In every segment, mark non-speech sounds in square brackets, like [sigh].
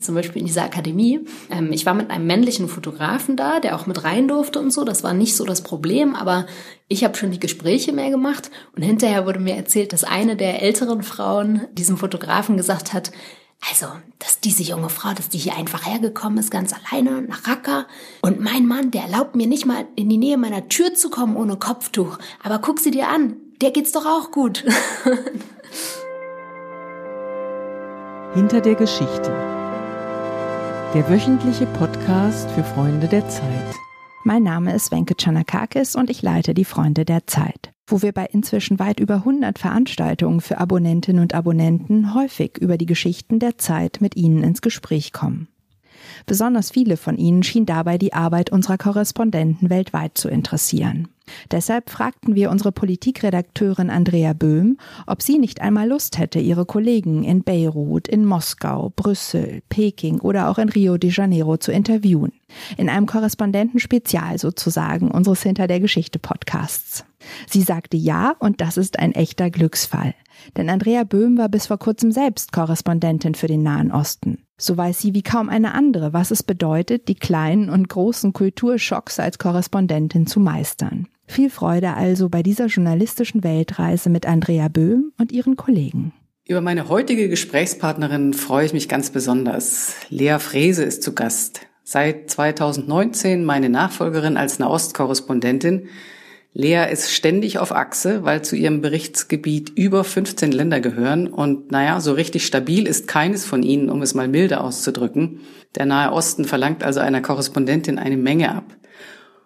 zum Beispiel in dieser Akademie. Ähm, ich war mit einem männlichen Fotografen da, der auch mit rein durfte und so. Das war nicht so das Problem, aber ich habe schon die Gespräche mehr gemacht. Und hinterher wurde mir erzählt, dass eine der älteren Frauen diesem Fotografen gesagt hat, also, dass diese junge Frau, dass die hier einfach hergekommen ist, ganz alleine nach Raqqa. Und mein Mann, der erlaubt mir nicht mal in die Nähe meiner Tür zu kommen ohne Kopftuch. Aber guck sie dir an, der geht's doch auch gut. [laughs] Hinter der Geschichte. Der wöchentliche Podcast für Freunde der Zeit. Mein Name ist Wenke Chanakakis und ich leite die Freunde der Zeit, wo wir bei inzwischen weit über 100 Veranstaltungen für Abonnentinnen und Abonnenten häufig über die Geschichten der Zeit mit ihnen ins Gespräch kommen. Besonders viele von ihnen schien dabei die Arbeit unserer Korrespondenten weltweit zu interessieren. Deshalb fragten wir unsere Politikredakteurin Andrea Böhm, ob sie nicht einmal Lust hätte, ihre Kollegen in Beirut, in Moskau, Brüssel, Peking oder auch in Rio de Janeiro zu interviewen. In einem Korrespondentenspezial sozusagen unseres Hinter der Geschichte Podcasts. Sie sagte ja und das ist ein echter Glücksfall. Denn Andrea Böhm war bis vor kurzem selbst Korrespondentin für den Nahen Osten. So weiß sie wie kaum eine andere, was es bedeutet, die kleinen und großen Kulturschocks als Korrespondentin zu meistern. Viel Freude also bei dieser journalistischen Weltreise mit Andrea Böhm und ihren Kollegen. Über meine heutige Gesprächspartnerin freue ich mich ganz besonders. Lea Frese ist zu Gast. Seit 2019 meine Nachfolgerin als Nahostkorrespondentin. Lea ist ständig auf Achse, weil zu ihrem Berichtsgebiet über 15 Länder gehören und naja, so richtig stabil ist keines von ihnen, um es mal milde auszudrücken. Der Nahe Osten verlangt also einer Korrespondentin eine Menge ab.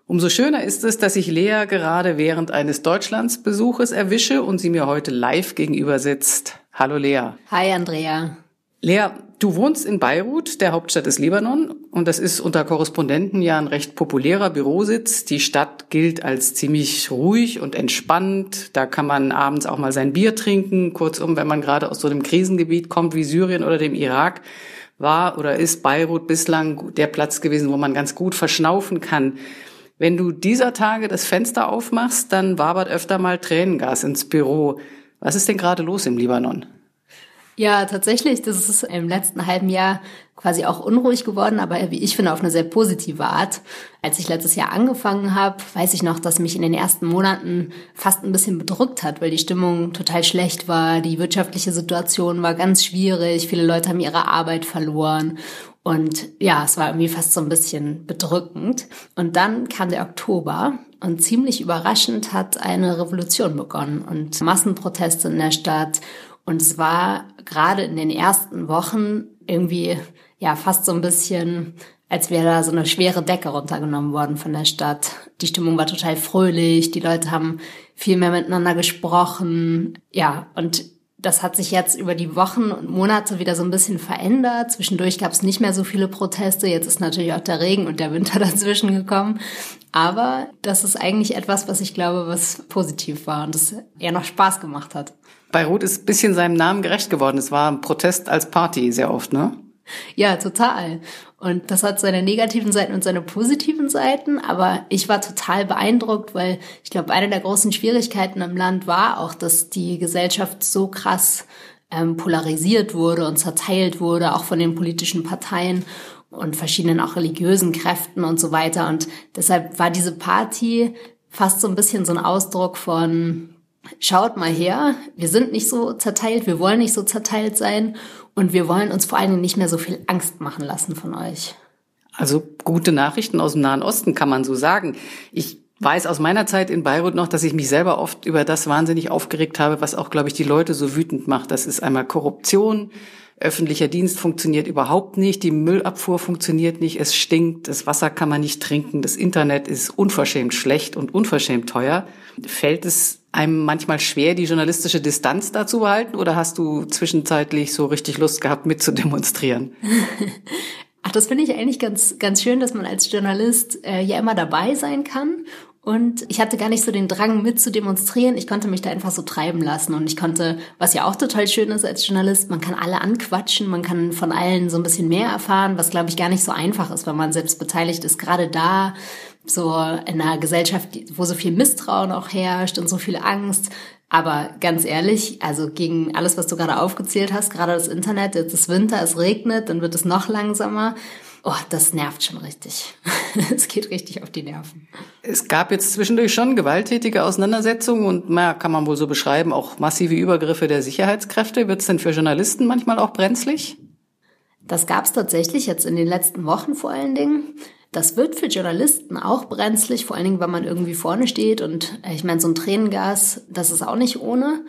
Umso schöner ist es, dass ich Lea gerade während eines Deutschlandsbesuches erwische und sie mir heute live gegenüber sitzt. Hallo Lea. Hi Andrea. Lea, du wohnst in Beirut, der Hauptstadt des Libanon, und das ist unter Korrespondenten ja ein recht populärer Bürositz. Die Stadt gilt als ziemlich ruhig und entspannt. Da kann man abends auch mal sein Bier trinken. Kurzum, wenn man gerade aus so einem Krisengebiet kommt wie Syrien oder dem Irak, war oder ist Beirut bislang der Platz gewesen, wo man ganz gut verschnaufen kann. Wenn du dieser Tage das Fenster aufmachst, dann wabert öfter mal Tränengas ins Büro. Was ist denn gerade los im Libanon? Ja, tatsächlich, das ist im letzten halben Jahr quasi auch unruhig geworden, aber wie ich finde, auf eine sehr positive Art. Als ich letztes Jahr angefangen habe, weiß ich noch, dass mich in den ersten Monaten fast ein bisschen bedrückt hat, weil die Stimmung total schlecht war, die wirtschaftliche Situation war ganz schwierig, viele Leute haben ihre Arbeit verloren und ja, es war irgendwie fast so ein bisschen bedrückend. Und dann kam der Oktober und ziemlich überraschend hat eine Revolution begonnen und Massenproteste in der Stadt. Und es war gerade in den ersten Wochen irgendwie ja fast so ein bisschen, als wäre da so eine schwere Decke runtergenommen worden von der Stadt. Die Stimmung war total fröhlich, die Leute haben viel mehr miteinander gesprochen. Ja, und das hat sich jetzt über die Wochen und Monate wieder so ein bisschen verändert. Zwischendurch gab es nicht mehr so viele Proteste. Jetzt ist natürlich auch der Regen und der Winter [laughs] dazwischen gekommen. Aber das ist eigentlich etwas, was ich glaube, was positiv war und das eher noch Spaß gemacht hat. Beirut ist ein bisschen seinem Namen gerecht geworden. Es war ein Protest als Party sehr oft, ne? Ja, total. Und das hat seine negativen Seiten und seine positiven Seiten. Aber ich war total beeindruckt, weil ich glaube, eine der großen Schwierigkeiten im Land war auch, dass die Gesellschaft so krass ähm, polarisiert wurde und zerteilt wurde, auch von den politischen Parteien und verschiedenen auch religiösen Kräften und so weiter. Und deshalb war diese Party fast so ein bisschen so ein Ausdruck von, schaut mal her, wir sind nicht so zerteilt, wir wollen nicht so zerteilt sein und wir wollen uns vor allen Dingen nicht mehr so viel Angst machen lassen von euch. Also gute Nachrichten aus dem Nahen Osten kann man so sagen. Ich weiß aus meiner Zeit in Beirut noch, dass ich mich selber oft über das wahnsinnig aufgeregt habe, was auch, glaube ich, die Leute so wütend macht. Das ist einmal Korruption, öffentlicher Dienst funktioniert überhaupt nicht, die Müllabfuhr funktioniert nicht, es stinkt, das Wasser kann man nicht trinken, das Internet ist unverschämt schlecht und unverschämt teuer. Fällt es einem manchmal schwer, die journalistische Distanz dazu behalten oder hast du zwischenzeitlich so richtig Lust gehabt, mitzudemonstrieren? [laughs] Ach, das finde ich eigentlich ganz, ganz schön, dass man als Journalist äh, ja immer dabei sein kann und ich hatte gar nicht so den Drang mit zu demonstrieren. Ich konnte mich da einfach so treiben lassen. Und ich konnte, was ja auch total schön ist als Journalist, man kann alle anquatschen, man kann von allen so ein bisschen mehr erfahren, was glaube ich gar nicht so einfach ist, wenn man selbst beteiligt ist. Gerade da so in einer Gesellschaft, wo so viel Misstrauen auch herrscht und so viel Angst. Aber ganz ehrlich, also gegen alles, was du gerade aufgezählt hast, gerade das Internet, jetzt ist Winter, es regnet, dann wird es noch langsamer. Oh, das nervt schon richtig. [laughs] es geht richtig auf die Nerven. Es gab jetzt zwischendurch schon gewalttätige Auseinandersetzungen und na, kann man wohl so beschreiben, auch massive Übergriffe der Sicherheitskräfte. Wird es denn für Journalisten manchmal auch brenzlig? Das gab es tatsächlich jetzt in den letzten Wochen vor allen Dingen. Das wird für Journalisten auch brenzlig, vor allen Dingen, wenn man irgendwie vorne steht. Und äh, ich meine, so ein Tränengas, das ist auch nicht ohne.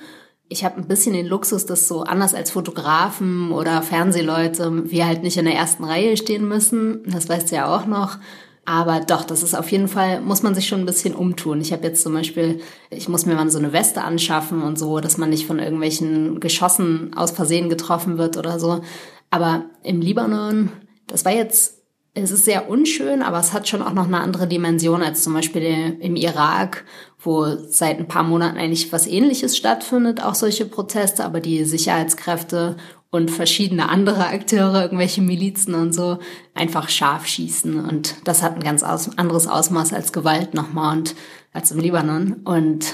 Ich habe ein bisschen den Luxus, dass so anders als Fotografen oder Fernsehleute wir halt nicht in der ersten Reihe stehen müssen. Das weißt du ja auch noch. Aber doch, das ist auf jeden Fall, muss man sich schon ein bisschen umtun. Ich habe jetzt zum Beispiel, ich muss mir mal so eine Weste anschaffen und so, dass man nicht von irgendwelchen Geschossen aus Versehen getroffen wird oder so. Aber im Libanon, das war jetzt es ist sehr unschön, aber es hat schon auch noch eine andere Dimension als zum Beispiel im Irak, wo seit ein paar Monaten eigentlich was Ähnliches stattfindet, auch solche Proteste, aber die Sicherheitskräfte und verschiedene andere Akteure, irgendwelche Milizen und so, einfach scharf schießen. Und das hat ein ganz anderes Ausmaß als Gewalt nochmal und als im Libanon. Und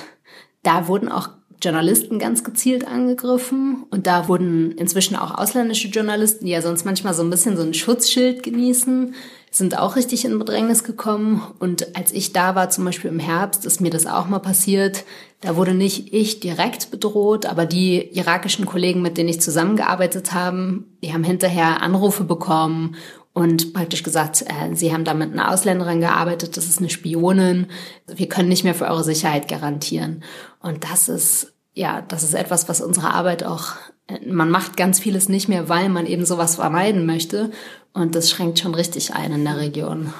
da wurden auch Journalisten ganz gezielt angegriffen und da wurden inzwischen auch ausländische Journalisten, die ja sonst manchmal so ein bisschen so ein Schutzschild genießen, sind auch richtig in Bedrängnis gekommen. Und als ich da war, zum Beispiel im Herbst, ist mir das auch mal passiert. Da wurde nicht ich direkt bedroht, aber die irakischen Kollegen, mit denen ich zusammengearbeitet habe, die haben hinterher Anrufe bekommen und praktisch gesagt, äh, sie haben da mit einer Ausländerin gearbeitet, das ist eine Spionin, wir können nicht mehr für eure Sicherheit garantieren. Und das ist, ja, das ist etwas, was unsere Arbeit auch, äh, man macht ganz vieles nicht mehr, weil man eben sowas vermeiden möchte. Und das schränkt schon richtig ein in der Region.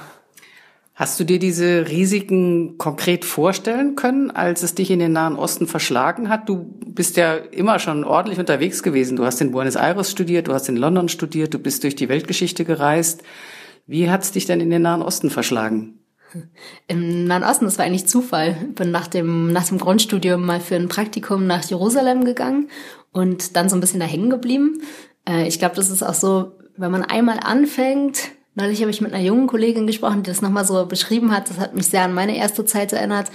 Hast du dir diese Risiken konkret vorstellen können, als es dich in den Nahen Osten verschlagen hat? Du bist ja immer schon ordentlich unterwegs gewesen. Du hast in Buenos Aires studiert, du hast in London studiert, du bist durch die Weltgeschichte gereist. Wie hat es dich denn in den Nahen Osten verschlagen? Im Nahen Osten, das war eigentlich Zufall. Ich bin nach dem, nach dem Grundstudium mal für ein Praktikum nach Jerusalem gegangen und dann so ein bisschen da hängen geblieben. Äh, ich glaube, das ist auch so, wenn man einmal anfängt, Neulich habe ich mit einer jungen Kollegin gesprochen, die das nochmal so beschrieben hat. Das hat mich sehr an meine erste Zeit erinnert.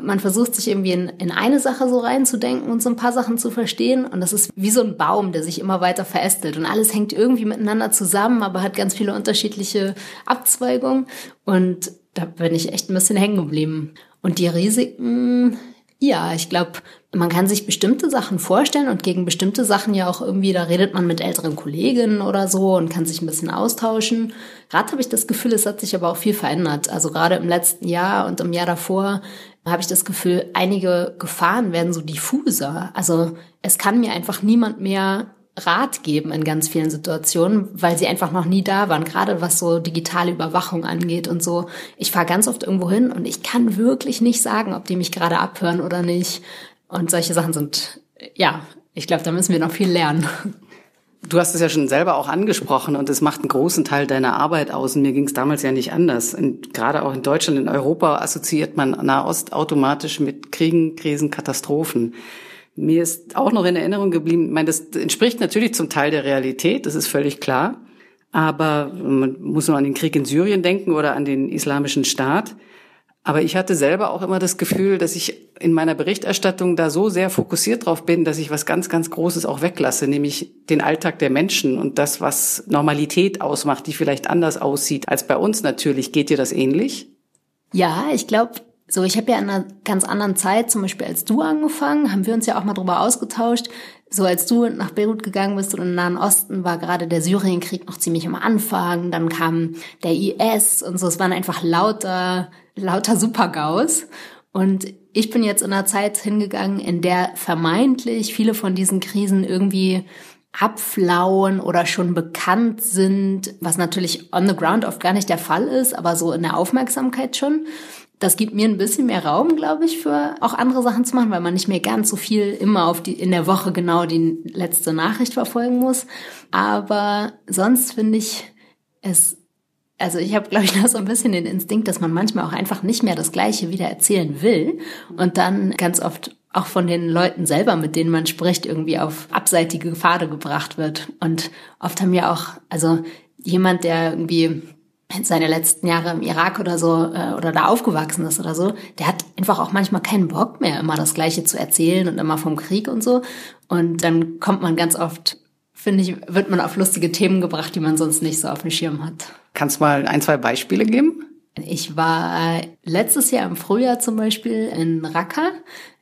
Man versucht sich irgendwie in, in eine Sache so reinzudenken und so ein paar Sachen zu verstehen. Und das ist wie so ein Baum, der sich immer weiter verästelt. Und alles hängt irgendwie miteinander zusammen, aber hat ganz viele unterschiedliche Abzweigungen. Und da bin ich echt ein bisschen hängen geblieben. Und die Risiken, ja, ich glaube, man kann sich bestimmte Sachen vorstellen und gegen bestimmte Sachen ja auch irgendwie, da redet man mit älteren Kolleginnen oder so und kann sich ein bisschen austauschen. Gerade habe ich das Gefühl, es hat sich aber auch viel verändert. Also gerade im letzten Jahr und im Jahr davor habe ich das Gefühl, einige Gefahren werden so diffuser. Also es kann mir einfach niemand mehr Rat geben in ganz vielen Situationen, weil sie einfach noch nie da waren, gerade was so digitale Überwachung angeht und so. Ich fahre ganz oft irgendwo hin und ich kann wirklich nicht sagen, ob die mich gerade abhören oder nicht. Und solche Sachen sind, ja, ich glaube, da müssen wir noch viel lernen. Du hast es ja schon selber auch angesprochen und es macht einen großen Teil deiner Arbeit aus. Und mir ging es damals ja nicht anders. Und gerade auch in Deutschland, in Europa assoziiert man Nahost automatisch mit Kriegen, Krisen, Katastrophen. Mir ist auch noch in Erinnerung geblieben, ich meine, das entspricht natürlich zum Teil der Realität, das ist völlig klar. Aber man muss nur an den Krieg in Syrien denken oder an den islamischen Staat. Aber ich hatte selber auch immer das Gefühl, dass ich in meiner Berichterstattung da so sehr fokussiert drauf bin, dass ich was ganz, ganz Großes auch weglasse, nämlich den Alltag der Menschen und das, was Normalität ausmacht, die vielleicht anders aussieht als bei uns natürlich. Geht dir das ähnlich? Ja, ich glaube, so, ich habe ja in einer ganz anderen Zeit, zum Beispiel als du angefangen, haben wir uns ja auch mal drüber ausgetauscht. So als du nach Beirut gegangen bist und im Nahen Osten war gerade der Syrienkrieg noch ziemlich am Anfang, dann kam der IS und so, es waren einfach lauter lauter Supergaus. Und ich bin jetzt in einer Zeit hingegangen, in der vermeintlich viele von diesen Krisen irgendwie abflauen oder schon bekannt sind, was natürlich on the ground oft gar nicht der Fall ist, aber so in der Aufmerksamkeit schon. Das gibt mir ein bisschen mehr Raum, glaube ich, für auch andere Sachen zu machen, weil man nicht mehr ganz so viel immer auf die, in der Woche genau die letzte Nachricht verfolgen muss. Aber sonst finde ich es also ich habe, glaube ich, [laughs] noch so ein bisschen den Instinkt, dass man manchmal auch einfach nicht mehr das Gleiche wieder erzählen will und dann ganz oft auch von den Leuten selber, mit denen man spricht, irgendwie auf abseitige Pfade gebracht wird. Und oft haben ja auch, also jemand, der irgendwie seine letzten Jahre im Irak oder so äh, oder da aufgewachsen ist oder so, der hat einfach auch manchmal keinen Bock mehr, immer das Gleiche zu erzählen und immer vom Krieg und so. Und dann kommt man ganz oft, finde ich, wird man auf lustige Themen gebracht, die man sonst nicht so auf dem Schirm hat. Kannst du mal ein, zwei Beispiele geben? Ich war letztes Jahr im Frühjahr zum Beispiel in Raqqa,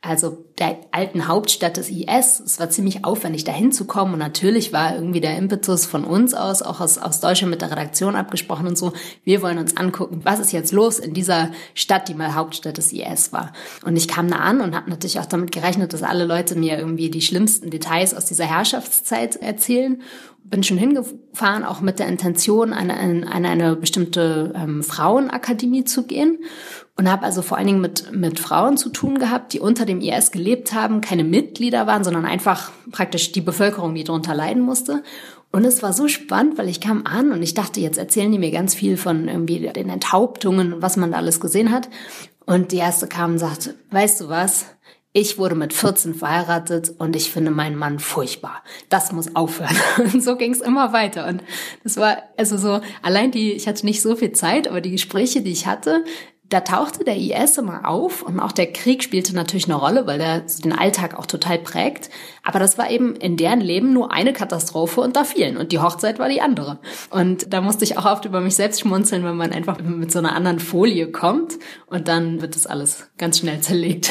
also der alten Hauptstadt des IS. Es war ziemlich aufwendig, da hinzukommen. Und natürlich war irgendwie der Impetus von uns aus, auch aus, aus Deutschland mit der Redaktion abgesprochen und so. Wir wollen uns angucken, was ist jetzt los in dieser Stadt, die mal Hauptstadt des IS war. Und ich kam da an und habe natürlich auch damit gerechnet, dass alle Leute mir irgendwie die schlimmsten Details aus dieser Herrschaftszeit erzählen bin schon hingefahren, auch mit der Intention, an, an, an eine bestimmte ähm, Frauenakademie zu gehen und habe also vor allen Dingen mit, mit Frauen zu tun gehabt, die unter dem IS gelebt haben, keine Mitglieder waren, sondern einfach praktisch die Bevölkerung, die darunter leiden musste. Und es war so spannend, weil ich kam an und ich dachte, jetzt erzählen die mir ganz viel von irgendwie den Enthauptungen, was man da alles gesehen hat. Und die erste kam und sagte, weißt du was? Ich wurde mit 14 verheiratet und ich finde meinen Mann furchtbar. Das muss aufhören. [laughs] Und so ging es immer weiter. Und das war also so, allein die, ich hatte nicht so viel Zeit, aber die Gespräche, die ich hatte, da tauchte der IS immer auf und auch der Krieg spielte natürlich eine Rolle, weil der den Alltag auch total prägt. Aber das war eben in deren Leben nur eine Katastrophe unter vielen und die Hochzeit war die andere. Und da musste ich auch oft über mich selbst schmunzeln, wenn man einfach mit so einer anderen Folie kommt und dann wird das alles ganz schnell zerlegt.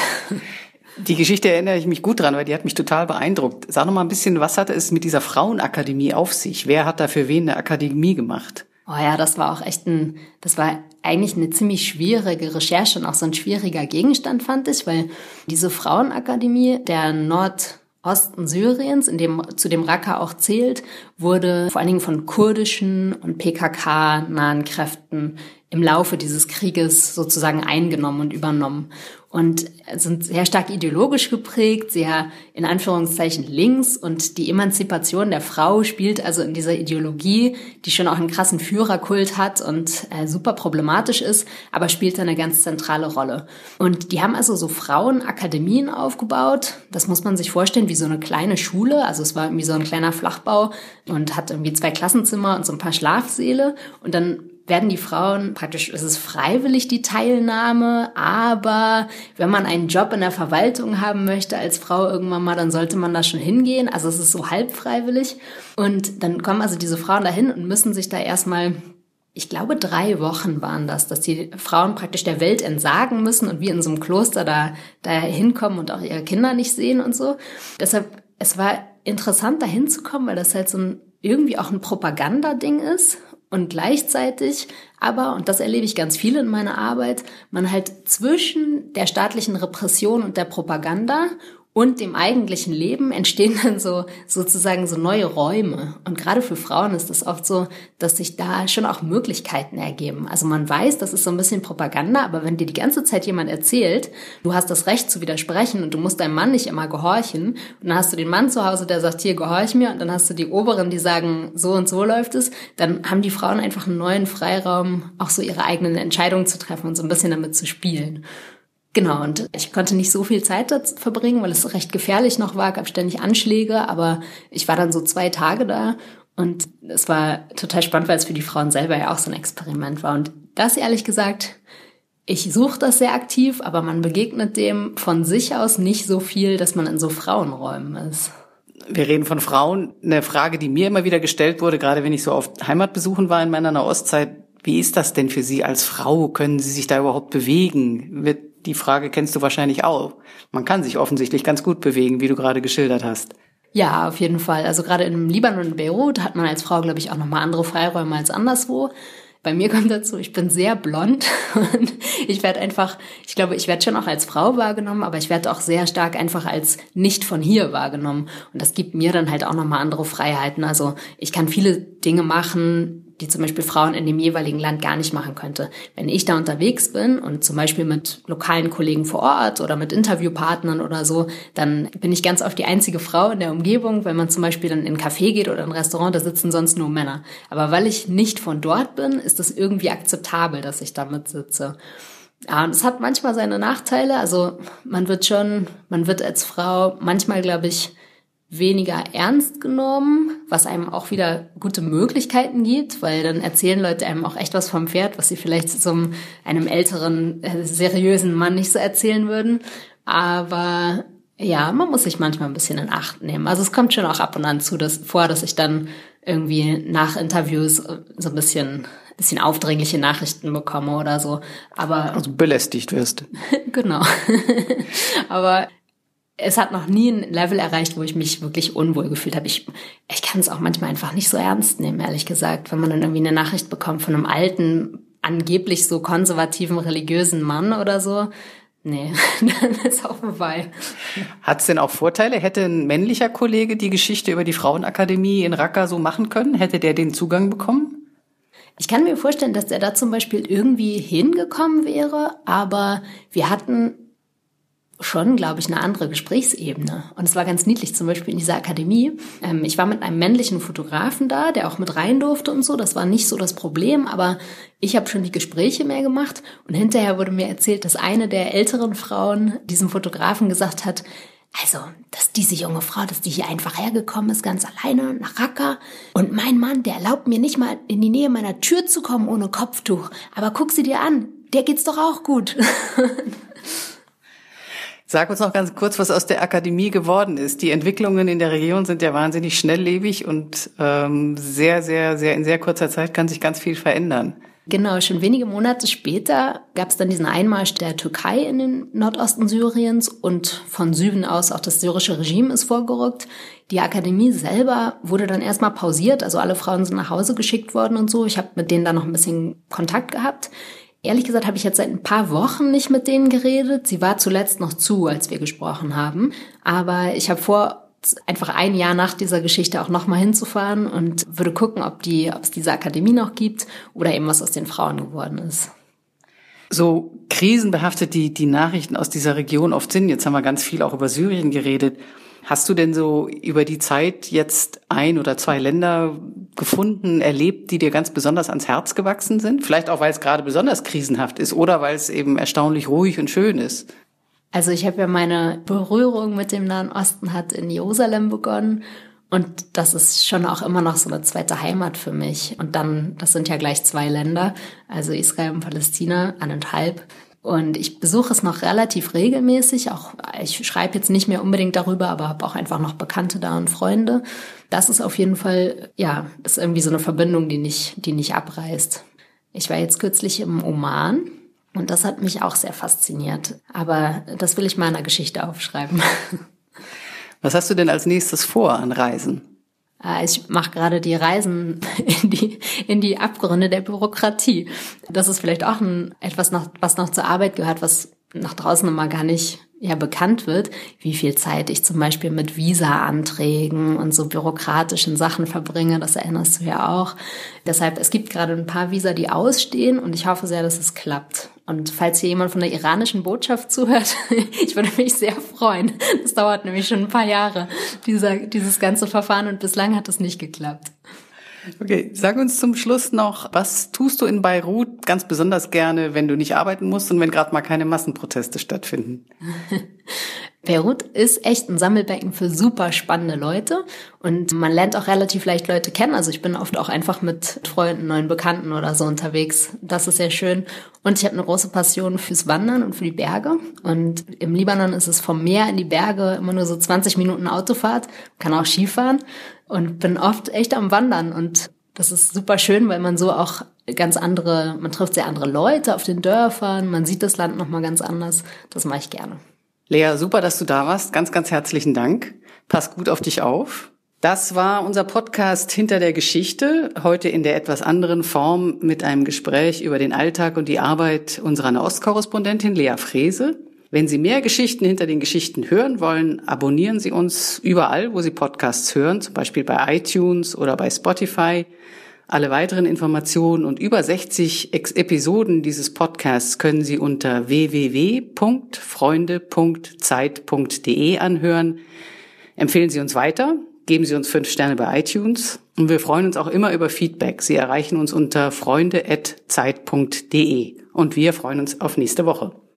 Die Geschichte erinnere ich mich gut dran, weil die hat mich total beeindruckt. Sag noch mal ein bisschen, was hatte es mit dieser Frauenakademie auf sich? Wer hat da für wen eine Akademie gemacht? Oh ja, das war auch echt ein, das war eigentlich eine ziemlich schwierige Recherche und auch so ein schwieriger Gegenstand, fand ich, weil diese Frauenakademie der Nordosten Syriens, in dem, zu dem Raqqa auch zählt, wurde vor allen Dingen von kurdischen und PKK-nahen Kräften im Laufe dieses Krieges sozusagen eingenommen und übernommen und sind sehr stark ideologisch geprägt, sehr in Anführungszeichen links und die Emanzipation der Frau spielt also in dieser Ideologie, die schon auch einen krassen Führerkult hat und äh, super problematisch ist, aber spielt eine ganz zentrale Rolle. Und die haben also so Frauenakademien aufgebaut. Das muss man sich vorstellen wie so eine kleine Schule. Also es war irgendwie so ein kleiner Flachbau und hat irgendwie zwei Klassenzimmer und so ein paar Schlafsäle und dann werden die Frauen praktisch, es ist freiwillig die Teilnahme, aber wenn man einen Job in der Verwaltung haben möchte als Frau irgendwann mal, dann sollte man da schon hingehen. Also es ist so halb freiwillig. Und dann kommen also diese Frauen dahin und müssen sich da erstmal ich glaube, drei Wochen waren das, dass die Frauen praktisch der Welt entsagen müssen und wie in so einem Kloster da, da hinkommen und auch ihre Kinder nicht sehen und so. Deshalb, es war interessant, da hinzukommen, weil das halt so ein, irgendwie auch ein Propagandading ist und gleichzeitig aber, und das erlebe ich ganz viel in meiner Arbeit, man halt zwischen der staatlichen Repression und der Propaganda und dem eigentlichen Leben entstehen dann so sozusagen so neue Räume. Und gerade für Frauen ist es oft so, dass sich da schon auch Möglichkeiten ergeben. Also man weiß, das ist so ein bisschen Propaganda, aber wenn dir die ganze Zeit jemand erzählt, du hast das Recht zu widersprechen und du musst deinem Mann nicht immer gehorchen, und dann hast du den Mann zu Hause, der sagt, hier gehorch mir, und dann hast du die Oberen, die sagen, so und so läuft es, dann haben die Frauen einfach einen neuen Freiraum, auch so ihre eigenen Entscheidungen zu treffen und so ein bisschen damit zu spielen. Genau, und ich konnte nicht so viel Zeit verbringen, weil es recht gefährlich noch war, gab ständig Anschläge, aber ich war dann so zwei Tage da und es war total spannend, weil es für die Frauen selber ja auch so ein Experiment war. Und das ehrlich gesagt, ich suche das sehr aktiv, aber man begegnet dem von sich aus nicht so viel, dass man in so Frauenräumen ist. Wir reden von Frauen. Eine Frage, die mir immer wieder gestellt wurde, gerade wenn ich so oft Heimatbesuchen war in meiner Nahostzeit, wie ist das denn für Sie als Frau? Können Sie sich da überhaupt bewegen? Wird die Frage kennst du wahrscheinlich auch. Man kann sich offensichtlich ganz gut bewegen, wie du gerade geschildert hast. Ja, auf jeden Fall. Also gerade im Libanon und Beirut hat man als Frau, glaube ich, auch nochmal andere Freiräume als anderswo. Bei mir kommt dazu, ich bin sehr blond [laughs] und ich werde einfach, ich glaube, ich werde schon auch als Frau wahrgenommen, aber ich werde auch sehr stark einfach als nicht von hier wahrgenommen. Und das gibt mir dann halt auch nochmal andere Freiheiten. Also ich kann viele Dinge machen, die zum Beispiel Frauen in dem jeweiligen Land gar nicht machen könnte. Wenn ich da unterwegs bin und zum Beispiel mit lokalen Kollegen vor Ort oder mit Interviewpartnern oder so, dann bin ich ganz oft die einzige Frau in der Umgebung. Wenn man zum Beispiel dann in ein Café geht oder ein Restaurant, da sitzen sonst nur Männer. Aber weil ich nicht von dort bin, ist es irgendwie akzeptabel, dass ich damit sitze. Ja, und es hat manchmal seine Nachteile. Also man wird schon, man wird als Frau manchmal, glaube ich, weniger ernst genommen, was einem auch wieder gute Möglichkeiten gibt, weil dann erzählen Leute einem auch echt was vom Pferd, was sie vielleicht so einem älteren, äh, seriösen Mann nicht so erzählen würden. Aber ja, man muss sich manchmal ein bisschen in Acht nehmen. Also es kommt schon auch ab und an zu, dass, vor, dass ich dann irgendwie nach Interviews so ein bisschen, bisschen aufdringliche Nachrichten bekomme oder so. Aber also belästigt wirst. [laughs] genau. [laughs] Aber es hat noch nie ein Level erreicht, wo ich mich wirklich unwohl gefühlt habe. Ich, ich kann es auch manchmal einfach nicht so ernst nehmen, ehrlich gesagt, wenn man dann irgendwie eine Nachricht bekommt von einem alten, angeblich so konservativen religiösen Mann oder so. Nee, [laughs] dann ist auch vorbei. Hat es denn auch Vorteile? Hätte ein männlicher Kollege die Geschichte über die Frauenakademie in Raqqa so machen können? Hätte der den Zugang bekommen? Ich kann mir vorstellen, dass der da zum Beispiel irgendwie hingekommen wäre, aber wir hatten schon, glaube ich, eine andere Gesprächsebene. Und es war ganz niedlich, zum Beispiel in dieser Akademie. Ähm, ich war mit einem männlichen Fotografen da, der auch mit rein durfte und so. Das war nicht so das Problem, aber ich habe schon die Gespräche mehr gemacht. Und hinterher wurde mir erzählt, dass eine der älteren Frauen diesem Fotografen gesagt hat, also, dass diese junge Frau, dass die hier einfach hergekommen ist, ganz alleine nach Raqqa. Und mein Mann, der erlaubt mir nicht mal in die Nähe meiner Tür zu kommen ohne Kopftuch. Aber guck sie dir an, der geht's doch auch gut. [laughs] Sag uns noch ganz kurz, was aus der Akademie geworden ist. Die Entwicklungen in der Region sind ja wahnsinnig schnelllebig und ähm, sehr, sehr, sehr in sehr kurzer Zeit kann sich ganz viel verändern. Genau, schon wenige Monate später gab es dann diesen Einmarsch der Türkei in den Nordosten Syriens und von Süden aus auch das syrische Regime ist vorgerückt. Die Akademie selber wurde dann erstmal pausiert, also alle Frauen sind nach Hause geschickt worden und so. Ich habe mit denen dann noch ein bisschen Kontakt gehabt. Ehrlich gesagt habe ich jetzt seit ein paar Wochen nicht mit denen geredet. Sie war zuletzt noch zu, als wir gesprochen haben. Aber ich habe vor, einfach ein Jahr nach dieser Geschichte auch nochmal hinzufahren und würde gucken, ob, die, ob es diese Akademie noch gibt oder eben was aus den Frauen geworden ist. So krisenbehaftet die, die Nachrichten aus dieser Region oft sind. Jetzt haben wir ganz viel auch über Syrien geredet. Hast du denn so über die Zeit jetzt ein oder zwei Länder gefunden, erlebt, die dir ganz besonders ans Herz gewachsen sind? Vielleicht auch, weil es gerade besonders krisenhaft ist oder weil es eben erstaunlich ruhig und schön ist? Also ich habe ja meine Berührung mit dem Nahen Osten hat in Jerusalem begonnen und das ist schon auch immer noch so eine zweite Heimat für mich. Und dann, das sind ja gleich zwei Länder, also Israel und Palästina, anderthalb. Und ich besuche es noch relativ regelmäßig. Auch ich schreibe jetzt nicht mehr unbedingt darüber, aber habe auch einfach noch Bekannte da und Freunde. Das ist auf jeden Fall, ja, ist irgendwie so eine Verbindung, die nicht, die nicht abreißt. Ich war jetzt kürzlich im Oman und das hat mich auch sehr fasziniert. Aber das will ich mal in der Geschichte aufschreiben. [laughs] Was hast du denn als nächstes vor an Reisen? Äh, ich mache gerade die Reisen [laughs] in die, in die Abgründe der Bürokratie. Das ist vielleicht auch ein, etwas, noch, was noch zur Arbeit gehört, was nach draußen immer gar nicht ja bekannt wird, wie viel Zeit ich zum Beispiel mit Visa-Anträgen und so bürokratischen Sachen verbringe. Das erinnerst du ja auch. Deshalb, es gibt gerade ein paar Visa, die ausstehen und ich hoffe sehr, dass es klappt. Und falls hier jemand von der iranischen Botschaft zuhört, [laughs] ich würde mich sehr freuen. Das dauert nämlich schon ein paar Jahre, dieser, dieses ganze Verfahren und bislang hat es nicht geklappt. Okay, sag uns zum Schluss noch, was tust du in Beirut ganz besonders gerne, wenn du nicht arbeiten musst und wenn gerade mal keine Massenproteste stattfinden? [laughs] Beirut ist echt ein Sammelbecken für super spannende Leute und man lernt auch relativ leicht Leute kennen. Also ich bin oft auch einfach mit Freunden, neuen Bekannten oder so unterwegs. Das ist sehr schön. Und ich habe eine große Passion fürs Wandern und für die Berge. Und im Libanon ist es vom Meer in die Berge immer nur so 20 Minuten Autofahrt, kann auch Skifahren und bin oft echt am Wandern und das ist super schön, weil man so auch ganz andere, man trifft sehr andere Leute auf den Dörfern, man sieht das Land nochmal ganz anders. Das mache ich gerne. Lea, super, dass du da warst. Ganz, ganz herzlichen Dank. Pass gut auf dich auf. Das war unser Podcast Hinter der Geschichte, heute in der etwas anderen Form mit einem Gespräch über den Alltag und die Arbeit unserer Nahostkorrespondentin Lea Frese. Wenn Sie mehr Geschichten hinter den Geschichten hören wollen, abonnieren Sie uns überall, wo Sie Podcasts hören, zum Beispiel bei iTunes oder bei Spotify. Alle weiteren Informationen und über 60 Episoden dieses Podcasts können Sie unter www.freunde.zeit.de anhören. Empfehlen Sie uns weiter, geben Sie uns fünf Sterne bei iTunes und wir freuen uns auch immer über Feedback. Sie erreichen uns unter freunde.zeit.de und wir freuen uns auf nächste Woche.